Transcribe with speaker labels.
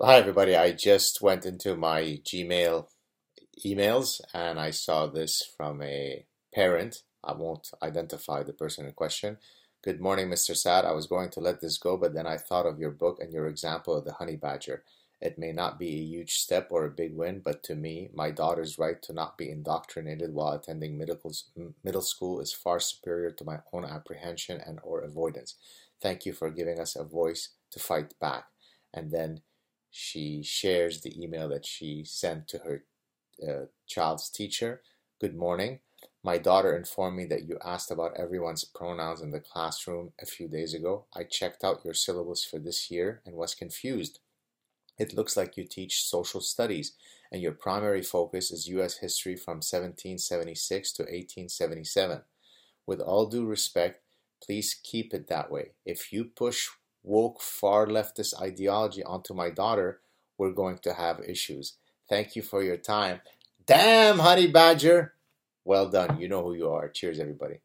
Speaker 1: Hi, everybody. I just went into my Gmail emails and I saw this from a parent. I won't identify the person in question. Good morning, Mr. Saad. I was going to let this go, but then I thought of your book and your example of the honey badger. It may not be a huge step or a big win, but to me, my daughter's right to not be indoctrinated while attending middle, school is far superior to my own apprehension and or avoidance. Thank you for giving us a voice to fight back. And then she shares the email that she sent to her uh, child's teacher. Good morning. My daughter informed me that you asked about everyone's pronouns in the classroom a few days ago. I checked out your syllabus for this year and was confused. It looks like you teach social studies and your primary focus is U.S. history from 1776 to 1877. With all due respect, please keep it that way. If you push woke far leftist ideology onto my daughter, we're going to have issues. Thank you for your time. Damn, honey badger. Well done. You know who you are. Cheers, everybody.